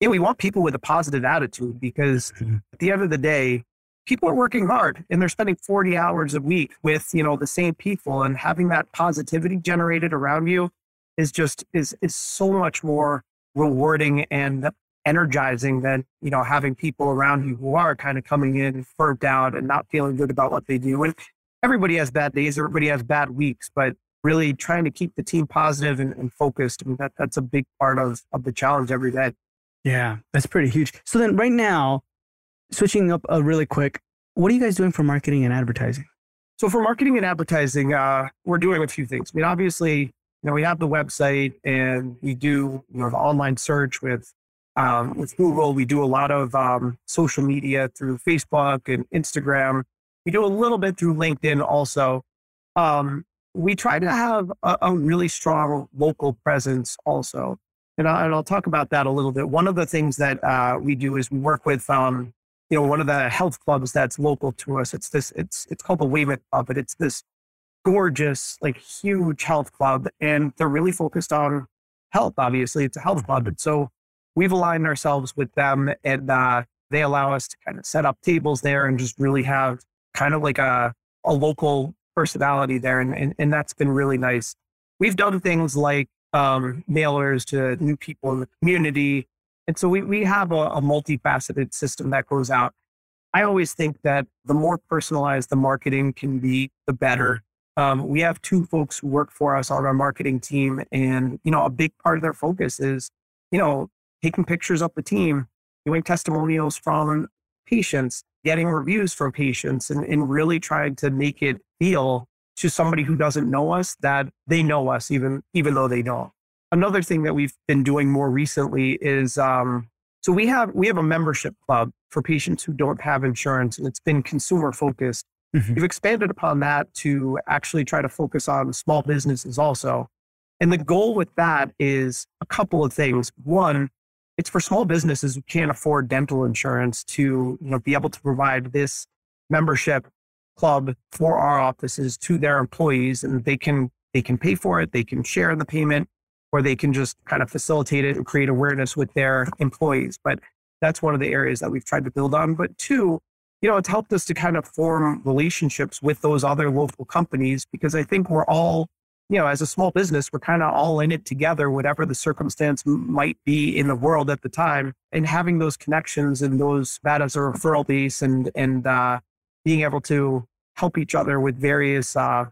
S2: yeah, we want people with a positive attitude because mm-hmm. at the end of the day, people are working hard and they're spending 40 hours a week with you know the same people and having that positivity generated around you is just is is so much more rewarding and energizing than you know having people around you who are kind of coming in burnt out and not feeling good about what they do and everybody has bad days everybody has bad weeks but really trying to keep the team positive and, and focused. I mean, that, that's a big part of, of the challenge every day.
S1: Yeah, that's pretty huge. So then right now, switching up a really quick, what are you guys doing for marketing and advertising?
S2: So for marketing and advertising, uh, we're doing a few things. I mean, obviously, know, we have the website and we do, you know, online search with um, with Google. We do a lot of um, social media through Facebook and Instagram. We do a little bit through LinkedIn also. Um, we try to have a, a, really strong local presence also. And, I, and I'll talk about that a little bit. One of the things that uh, we do is we work with, um, you know, one of the health clubs that's local to us. It's this, it's, it's called the Weymouth Club, but it's this gorgeous, like huge health club. And they're really focused on health, obviously. It's a health club. And so we've aligned ourselves with them and uh, they allow us to kind of set up tables there and just really have kind of like a, a local personality there, and, and, and that's been really nice. We've done things like um, mailers to new people in the community. And so we, we have a, a multifaceted system that goes out. I always think that the more personalized the marketing can be, the better. Um, we have two folks who work for us on our marketing team, and you know, a big part of their focus is, you know, taking pictures of the team, doing testimonials from patients, getting reviews from patients, and, and really trying to make it feel to somebody who doesn't know us that they know us even even though they don't. Another thing that we've been doing more recently is um, so we have we have a membership club for patients who don't have insurance, and it's been consumer focused. Mm-hmm. We've expanded upon that to actually try to focus on small businesses also. And the goal with that is a couple of things. One, it's for small businesses who can't afford dental insurance to you know be able to provide this membership club for our offices to their employees and they can they can pay for it they can share in the payment or they can just kind of facilitate it and create awareness with their employees but that's one of the areas that we've tried to build on but two you know it's helped us to kind of form relationships with those other local companies because i think we're all you know as a small business we're kind of all in it together whatever the circumstance might be in the world at the time and having those connections and those that as a referral base and and uh, being able to help each other with various uh,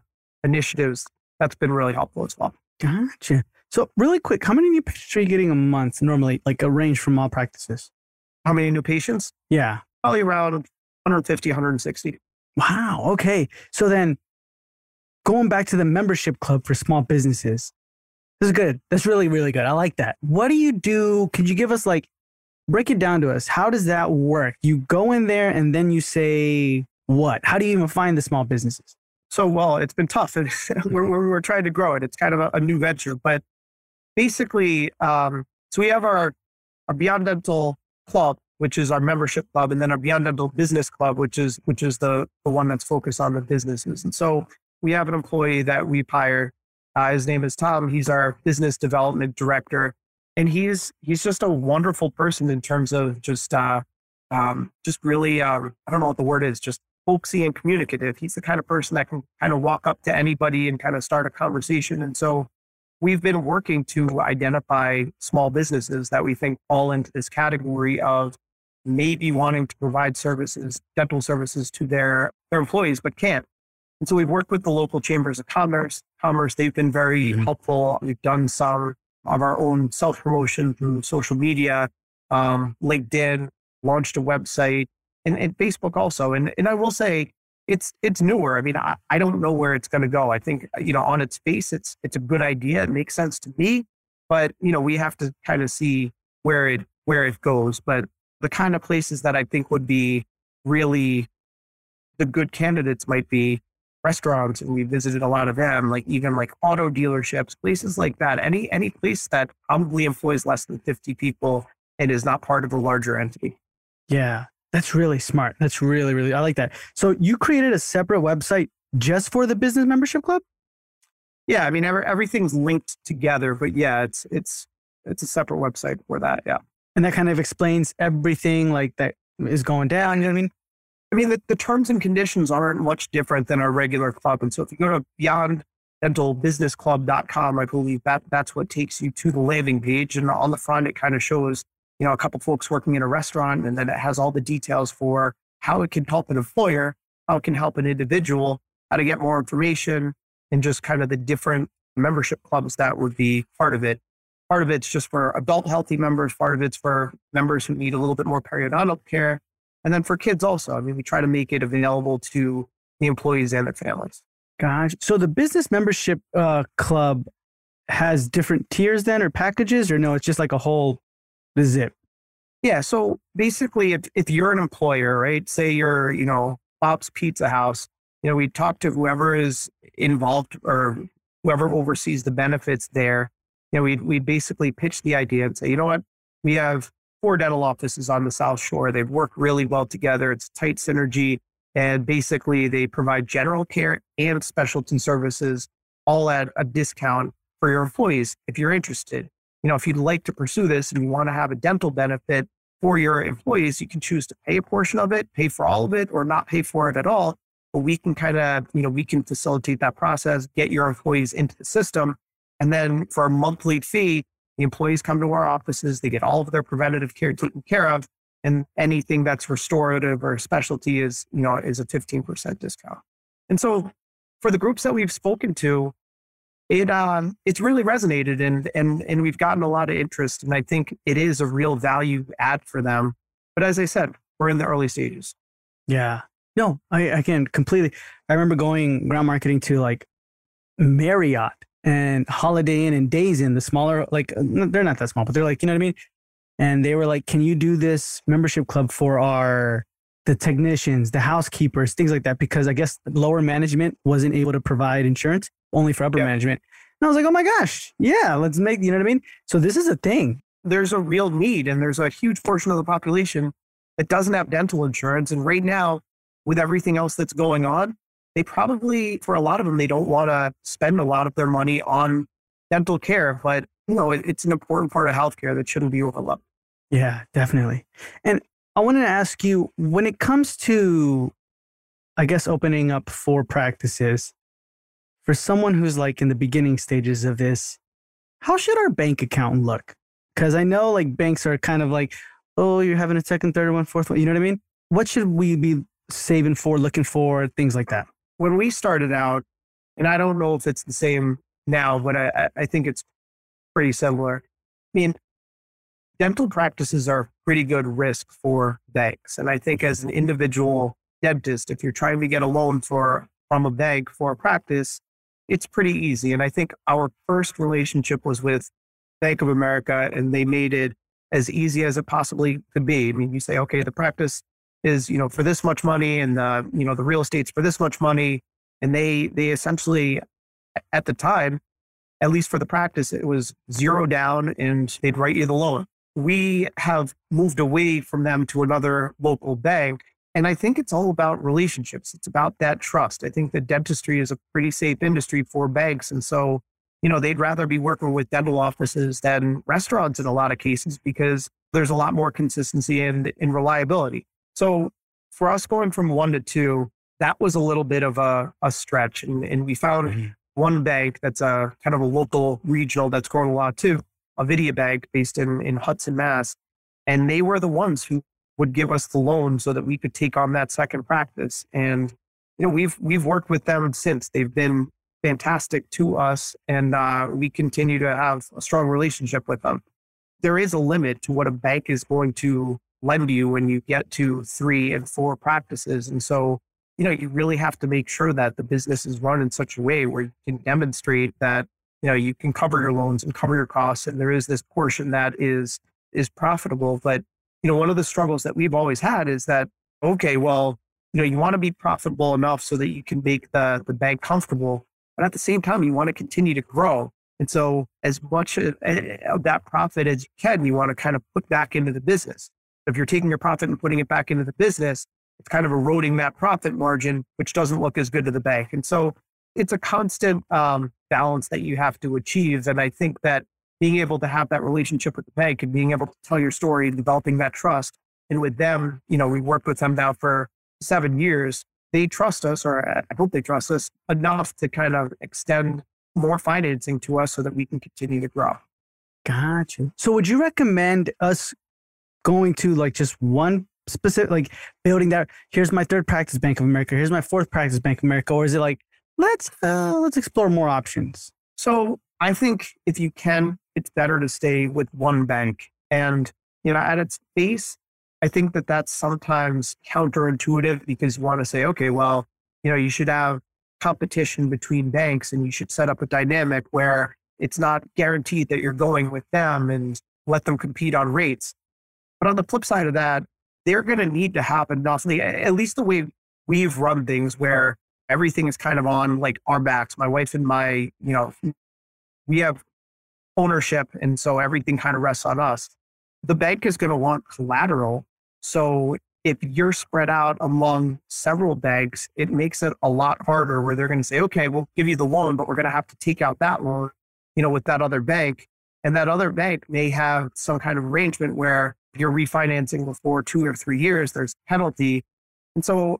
S2: initiatives, that's been really helpful as well.
S1: Gotcha. So, really quick, how many new patients are you getting a month normally, like a range from all practices?
S2: How many new patients?
S1: Yeah.
S2: Probably around 150, 160.
S1: Wow. Okay. So then going back to the membership club for small businesses, this is good. That's really, really good. I like that. What do you do? Could you give us like, break it down to us? How does that work? You go in there and then you say, what? How do you even find the small businesses?
S2: So, well, it's been tough. we're, we're, trying to grow it. It's kind of a, a new venture, but basically, um, so we have our, our Beyond Dental Club, which is our membership club, and then our Beyond Dental Business Club, which is which is the the one that's focused on the businesses. And so we have an employee that we hire. Uh, his name is Tom. He's our business development director, and he's he's just a wonderful person in terms of just uh, um, just really um, I don't know what the word is, just folksy and communicative. He's the kind of person that can kind of walk up to anybody and kind of start a conversation. And so we've been working to identify small businesses that we think fall into this category of maybe wanting to provide services, dental services to their, their employees, but can't. And so we've worked with the local chambers of commerce. Commerce, they've been very mm-hmm. helpful. We've done some of our own self promotion through social media, um, LinkedIn, launched a website, and, and Facebook also. And and I will say it's it's newer. I mean, I, I don't know where it's going to go. I think you know on its face, it's it's a good idea. It makes sense to me, but you know we have to kind of see where it where it goes. But the kind of places that I think would be really the good candidates might be restaurants and we visited a lot of them like even like auto dealerships places like that any any place that probably employs less than 50 people and is not part of a larger entity
S1: yeah that's really smart. That's really, really, I like that. So you created a separate website just for the business membership club?
S2: Yeah. I mean, every, everything's linked together, but yeah, it's, it's, it's a separate website for that. Yeah.
S1: And that kind of explains everything like that is going down. You know what I mean?
S2: I mean, the, the terms and conditions aren't much different than our regular club. And so if you go to beyonddentalbusinessclub.com, I believe that that's what takes you to the landing page. And on the front, it kind of shows you know, a couple folks working in a restaurant, and then it has all the details for how it can help an employer, how it can help an individual, how to get more information, and just kind of the different membership clubs that would be part of it. Part of it's just for adult healthy members, part of it's for members who need a little bit more periodontal care. And then for kids also. I mean, we try to make it available to the employees and their families.
S1: Gosh. So the business membership uh, club has different tiers then or packages, or no, it's just like a whole zip.
S2: Yeah. So basically, if, if you're an employer, right, say you're, you know, Bob's Pizza House, you know, we talk to whoever is involved or whoever oversees the benefits there. You know, we we basically pitch the idea and say, you know what, we have four dental offices on the South Shore. They've worked really well together. It's tight synergy. And basically, they provide general care and specialty services all at a discount for your employees if you're interested. You know, if you'd like to pursue this and you want to have a dental benefit for your employees, you can choose to pay a portion of it, pay for all of it, or not pay for it at all. But we can kind of, you know, we can facilitate that process, get your employees into the system. And then for a monthly fee, the employees come to our offices, they get all of their preventative care taken care of and anything that's restorative or specialty is you know is a 15% discount. And so for the groups that we've spoken to it um it's really resonated and and and we've gotten a lot of interest and i think it is a real value add for them. But as i said we're in the early stages.
S1: Yeah. No i i can completely i remember going ground marketing to like marriott and holiday inn and days inn the smaller like uh, they're not that small but they're like you know what i mean and they were like, "Can you do this membership club for our the technicians, the housekeepers, things like that?" Because I guess lower management wasn't able to provide insurance, only for upper management. And I was like, "Oh my gosh, yeah, let's make you know what I mean." So this is a thing.
S2: There's a real need, and there's a huge portion of the population that doesn't have dental insurance, and right now, with everything else that's going on, they probably, for a lot of them, they don't want to spend a lot of their money on dental care, but you know, it, it's an important part of healthcare that shouldn't be overlooked.
S1: Yeah, definitely. And I wanted to ask you when it comes to, I guess, opening up four practices for someone who's like in the beginning stages of this, how should our bank account look? Because I know like banks are kind of like, oh, you're having a second, third one, fourth one. You know what I mean? What should we be saving for, looking for, things like that?
S2: When we started out, and I don't know if it's the same now, but I, I think it's pretty similar. I mean, dental practices are pretty good risk for banks. And I think as an individual dentist, if you're trying to get a loan for from a bank for a practice, it's pretty easy. And I think our first relationship was with Bank of America, and they made it as easy as it possibly could be. I mean, you say, okay, the practice is you know for this much money, and the you know the real estate's for this much money, and they they essentially at the time at least for the practice, it was zero down and they'd write you the loan. We have moved away from them to another local bank. And I think it's all about relationships. It's about that trust. I think that dentistry is a pretty safe industry for banks. And so, you know, they'd rather be working with dental offices than restaurants in a lot of cases because there's a lot more consistency and, and reliability. So for us going from one to two, that was a little bit of a, a stretch. And, and we found mm-hmm one bank that's a kind of a local regional that's growing a lot too, Avidia Bank based in, in Hudson, Mass. And they were the ones who would give us the loan so that we could take on that second practice. And, you know, we've, we've worked with them since. They've been fantastic to us and uh, we continue to have a strong relationship with them. There is a limit to what a bank is going to lend you when you get to three and four practices. And so you know, you really have to make sure that the business is run in such a way where you can demonstrate that, you know, you can cover your loans and cover your costs. And there is this portion that is, is profitable. But, you know, one of the struggles that we've always had is that, okay, well, you know, you want to be profitable enough so that you can make the, the bank comfortable. But at the same time, you want to continue to grow. And so as much of, eh, of that profit as you can, you want to kind of put back into the business. If you're taking your profit and putting it back into the business, it's kind of eroding that profit margin, which doesn't look as good to the bank. And so it's a constant um, balance that you have to achieve. And I think that being able to have that relationship with the bank and being able to tell your story, and developing that trust, and with them, you know, we worked with them now for seven years. They trust us, or I hope they trust us enough to kind of extend more financing to us so that we can continue to grow.
S1: Gotcha. So, would you recommend us going to like just one specific like building that here's my third practice bank of america here's my fourth practice bank of america or is it like let's uh, let's explore more options.
S2: So I think if you can, it's better to stay with one bank. And you know, at its base, I think that that's sometimes counterintuitive because you want to say, okay, well, you know, you should have competition between banks and you should set up a dynamic where it's not guaranteed that you're going with them and let them compete on rates. But on the flip side of that, they're going to need to have enough, at least the way we've run things where everything is kind of on like our backs. My wife and my, you know, we have ownership. And so everything kind of rests on us. The bank is going to want collateral. So if you're spread out among several banks, it makes it a lot harder where they're going to say, okay, we'll give you the loan, but we're going to have to take out that loan, you know, with that other bank. And that other bank may have some kind of arrangement where you're refinancing before two or three years, there's penalty. And so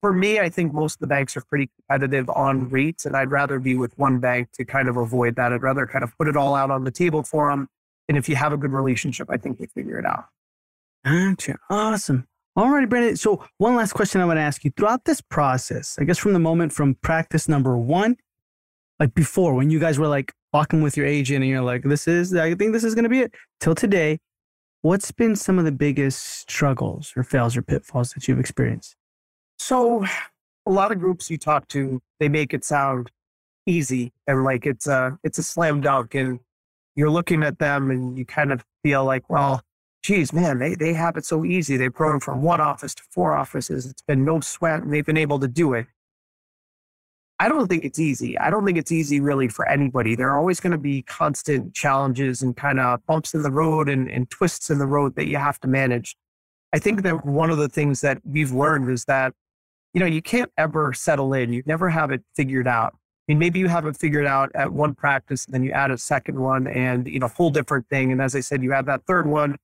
S2: for me, I think most of the banks are pretty competitive on rates, and I'd rather be with one bank to kind of avoid that. I'd rather kind of put it all out on the table for them. And if you have a good relationship, I think they figure it out.
S1: Gotcha. Awesome. All right, Brandon. So, one last question I want to ask you throughout this process, I guess from the moment from practice number one, like before, when you guys were like walking with your agent and you're like, this is, I think this is going to be it, till today, what's been some of the biggest struggles or fails or pitfalls that you've experienced?
S2: So, a lot of groups you talk to, they make it sound easy and like it's a it's a slam dunk, and you're looking at them and you kind of feel like, well, geez, man, they they have it so easy. They've grown from one office to four offices. It's been no sweat, and they've been able to do it. I don't think it's easy. I don't think it's easy really for anybody. There are always going to be constant challenges and kind of bumps in the road and, and twists in the road that you have to manage. I think that one of the things that we've learned is that you know, you can't ever settle in. You never have it figured out. I mean, maybe you have it figured out at one practice, and then you add a second one, and you know, whole different thing. And as I said, you add that third one,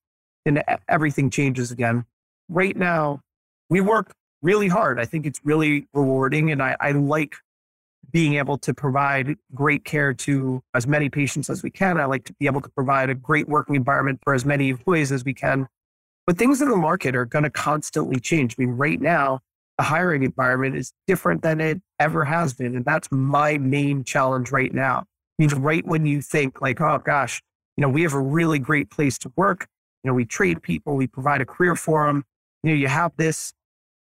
S2: and everything changes again. Right now, we work really hard. I think it's really rewarding, and I, I like being able to provide great care to as many patients as we can. I like to be able to provide a great working environment for as many employees as we can. But things in the market are going to constantly change. I mean, right now, the hiring environment is different than it ever has been. And that's my main challenge right now. I mean, right when you think like, oh gosh, you know, we have a really great place to work. You know, we trade people, we provide a career for them. You know, you have this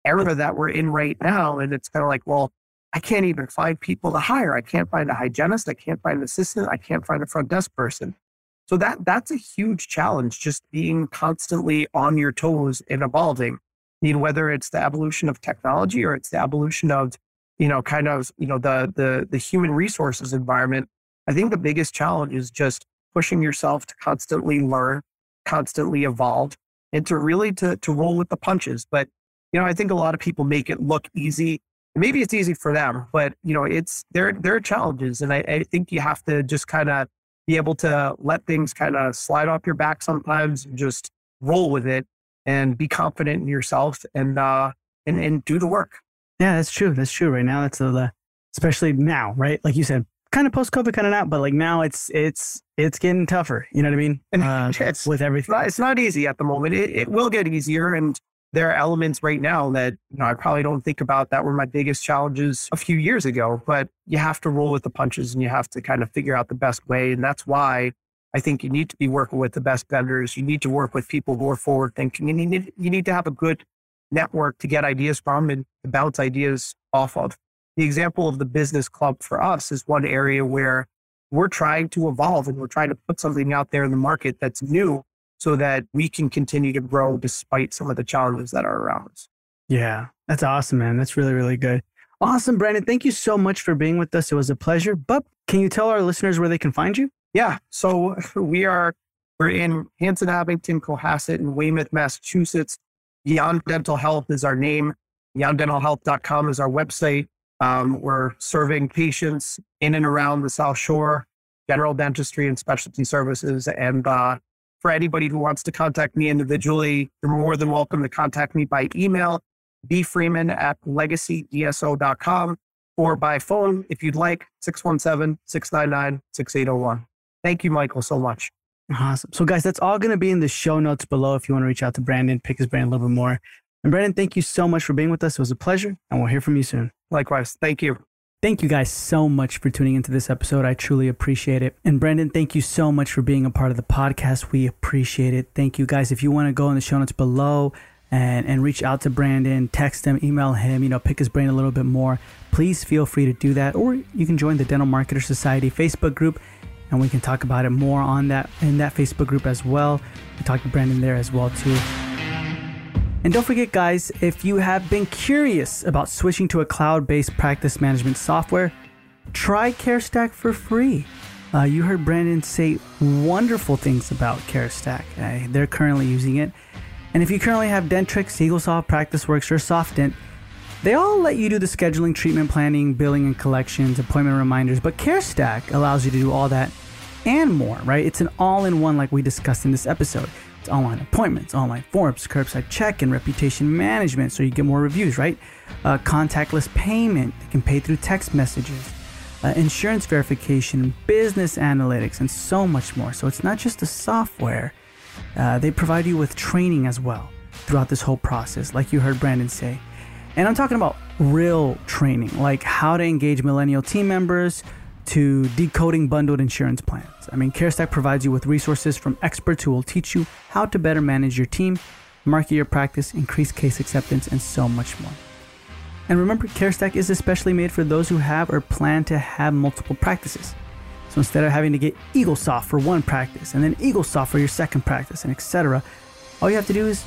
S2: era that we're in right now. And it's kind of like, well, I can't even find people to hire. I can't find a hygienist. I can't find an assistant. I can't find a front desk person. So that that's a huge challenge, just being constantly on your toes and evolving. I mean, whether it's the evolution of technology or it's the evolution of, you know, kind of, you know, the the the human resources environment, I think the biggest challenge is just pushing yourself to constantly learn, constantly evolve, and to really to to roll with the punches. But you know, I think a lot of people make it look easy. Maybe it's easy for them, but you know, it's there there are challenges, and I, I think you have to just kind of be able to let things kind of slide off your back sometimes and just roll with it and be confident in yourself and uh and and do the work.
S1: Yeah, that's true. That's true. Right now, that's the especially now, right? Like you said, kind of post COVID, kind of not, but like now, it's it's it's getting tougher. You know what I mean?
S2: And uh, it's, with everything, it's not, it's not easy at the moment. It, it will get easier, and there are elements right now that you know I probably don't think about that were my biggest challenges a few years ago. But you have to roll with the punches, and you have to kind of figure out the best way, and that's why I think you need to be working with the best vendors. You need to work with people who are forward thinking. You need, you need to have a good network to get ideas from and to bounce ideas off of. The example of the business club for us is one area where we're trying to evolve and we're trying to put something out there in the market that's new so that we can continue to grow despite some of the challenges that are around us.
S1: Yeah, that's awesome, man. That's really, really good. Awesome, Brandon. Thank you so much for being with us. It was a pleasure. But can you tell our listeners where they can find you?
S2: Yeah. So we are we're in Hanson Abington, Cohasset, and Weymouth, Massachusetts. Beyond Dental Health is our name. BeyondDentalHealth.com is our website. Um, we're serving patients in and around the South Shore, general dentistry and specialty services. And uh, for anybody who wants to contact me individually, you're more than welcome to contact me by email, bfreeman at legacydso.com, or by phone if you'd like, 617 699 6801. Thank you, Michael, so much.
S1: Awesome. So, guys, that's all going to be in the show notes below if you want to reach out to Brandon, pick his brain a little bit more. And, Brandon, thank you so much for being with us. It was a pleasure, and we'll hear from you soon.
S2: Likewise. Thank you.
S1: Thank you guys so much for tuning into this episode. I truly appreciate it. And Brandon, thank you so much for being a part of the podcast. We appreciate it. Thank you guys. If you want to go in the show notes below and, and reach out to Brandon, text him, email him, you know, pick his brain a little bit more, please feel free to do that. Or you can join the Dental Marketer Society Facebook group and we can talk about it more on that in that Facebook group as well. We talk to Brandon there as well too. And don't forget, guys, if you have been curious about switching to a cloud based practice management software, try CareStack for free. Uh, you heard Brandon say wonderful things about CareStack. Uh, they're currently using it. And if you currently have Dentrix, EagleSoft, PracticeWorks, or SoftDent, they all let you do the scheduling, treatment planning, billing and collections, appointment reminders, but CareStack allows you to do all that and more, right? It's an all in one, like we discussed in this episode. Online appointments, online forms, curbside check, and reputation management so you get more reviews, right? Uh, contactless payment, you can pay through text messages, uh, insurance verification, business analytics, and so much more. So it's not just the software, uh, they provide you with training as well throughout this whole process, like you heard Brandon say. And I'm talking about real training, like how to engage millennial team members, to decoding bundled insurance plans. I mean, CareStack provides you with resources from experts who will teach you how to better manage your team, market your practice, increase case acceptance, and so much more. And remember, CareStack is especially made for those who have or plan to have multiple practices. So instead of having to get EagleSoft for one practice and then EagleSoft for your second practice and etc., all you have to do is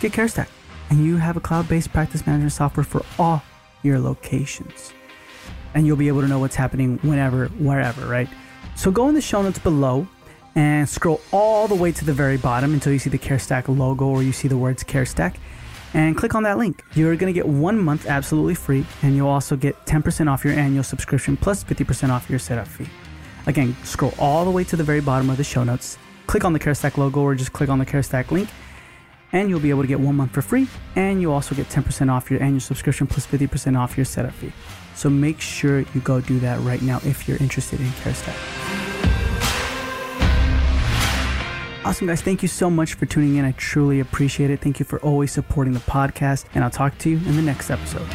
S1: get CareStack and you have a cloud-based practice management software for all your locations and you'll be able to know what's happening whenever, wherever, right? So go in the show notes below and scroll all the way to the very bottom until you see the CareStack logo or you see the words CareStack and click on that link. You're going to get one month absolutely free and you'll also get 10% off your annual subscription plus 50% off your setup fee. Again, scroll all the way to the very bottom of the show notes, click on the CareStack logo or just click on the CareStack link and you'll be able to get one month for free and you'll also get 10% off your annual subscription plus 50% off your setup fee. So make sure you go do that right now if you're interested in CareStack. Awesome, guys. Thank you so much for tuning in. I truly appreciate it. Thank you for always supporting the podcast, and I'll talk to you in the next episode.